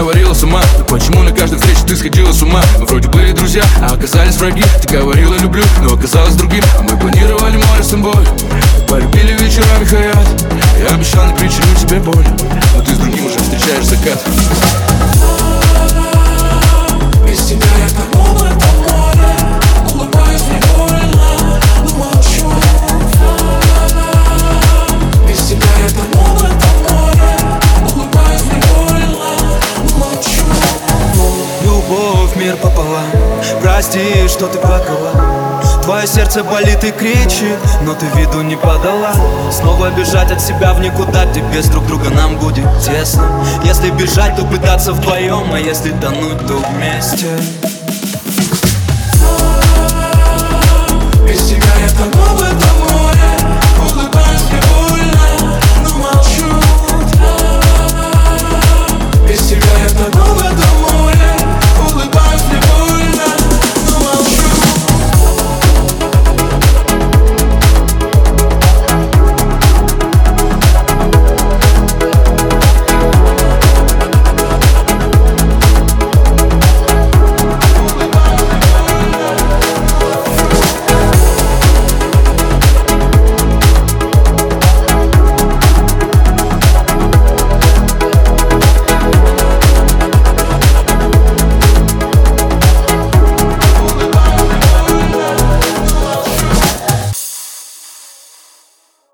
говорила сама. Но почему на каждой встрече ты сходила с ума? Мы вроде были друзья, а оказались враги. Ты говорила люблю, но оказалась другим. А мы планировали море с тобой. Полюбили вечерами хаят. Я обещал не причинить тебе боль. Но ты с другим уже встречаешь закат. Мир пополам. Прости, что ты плакала. Твое сердце болит и кричит, но ты виду не подала. Снова бежать от себя в никуда, где без друг друга нам будет тесно. Если бежать, то пытаться вдвоем, а если тонуть, то вместе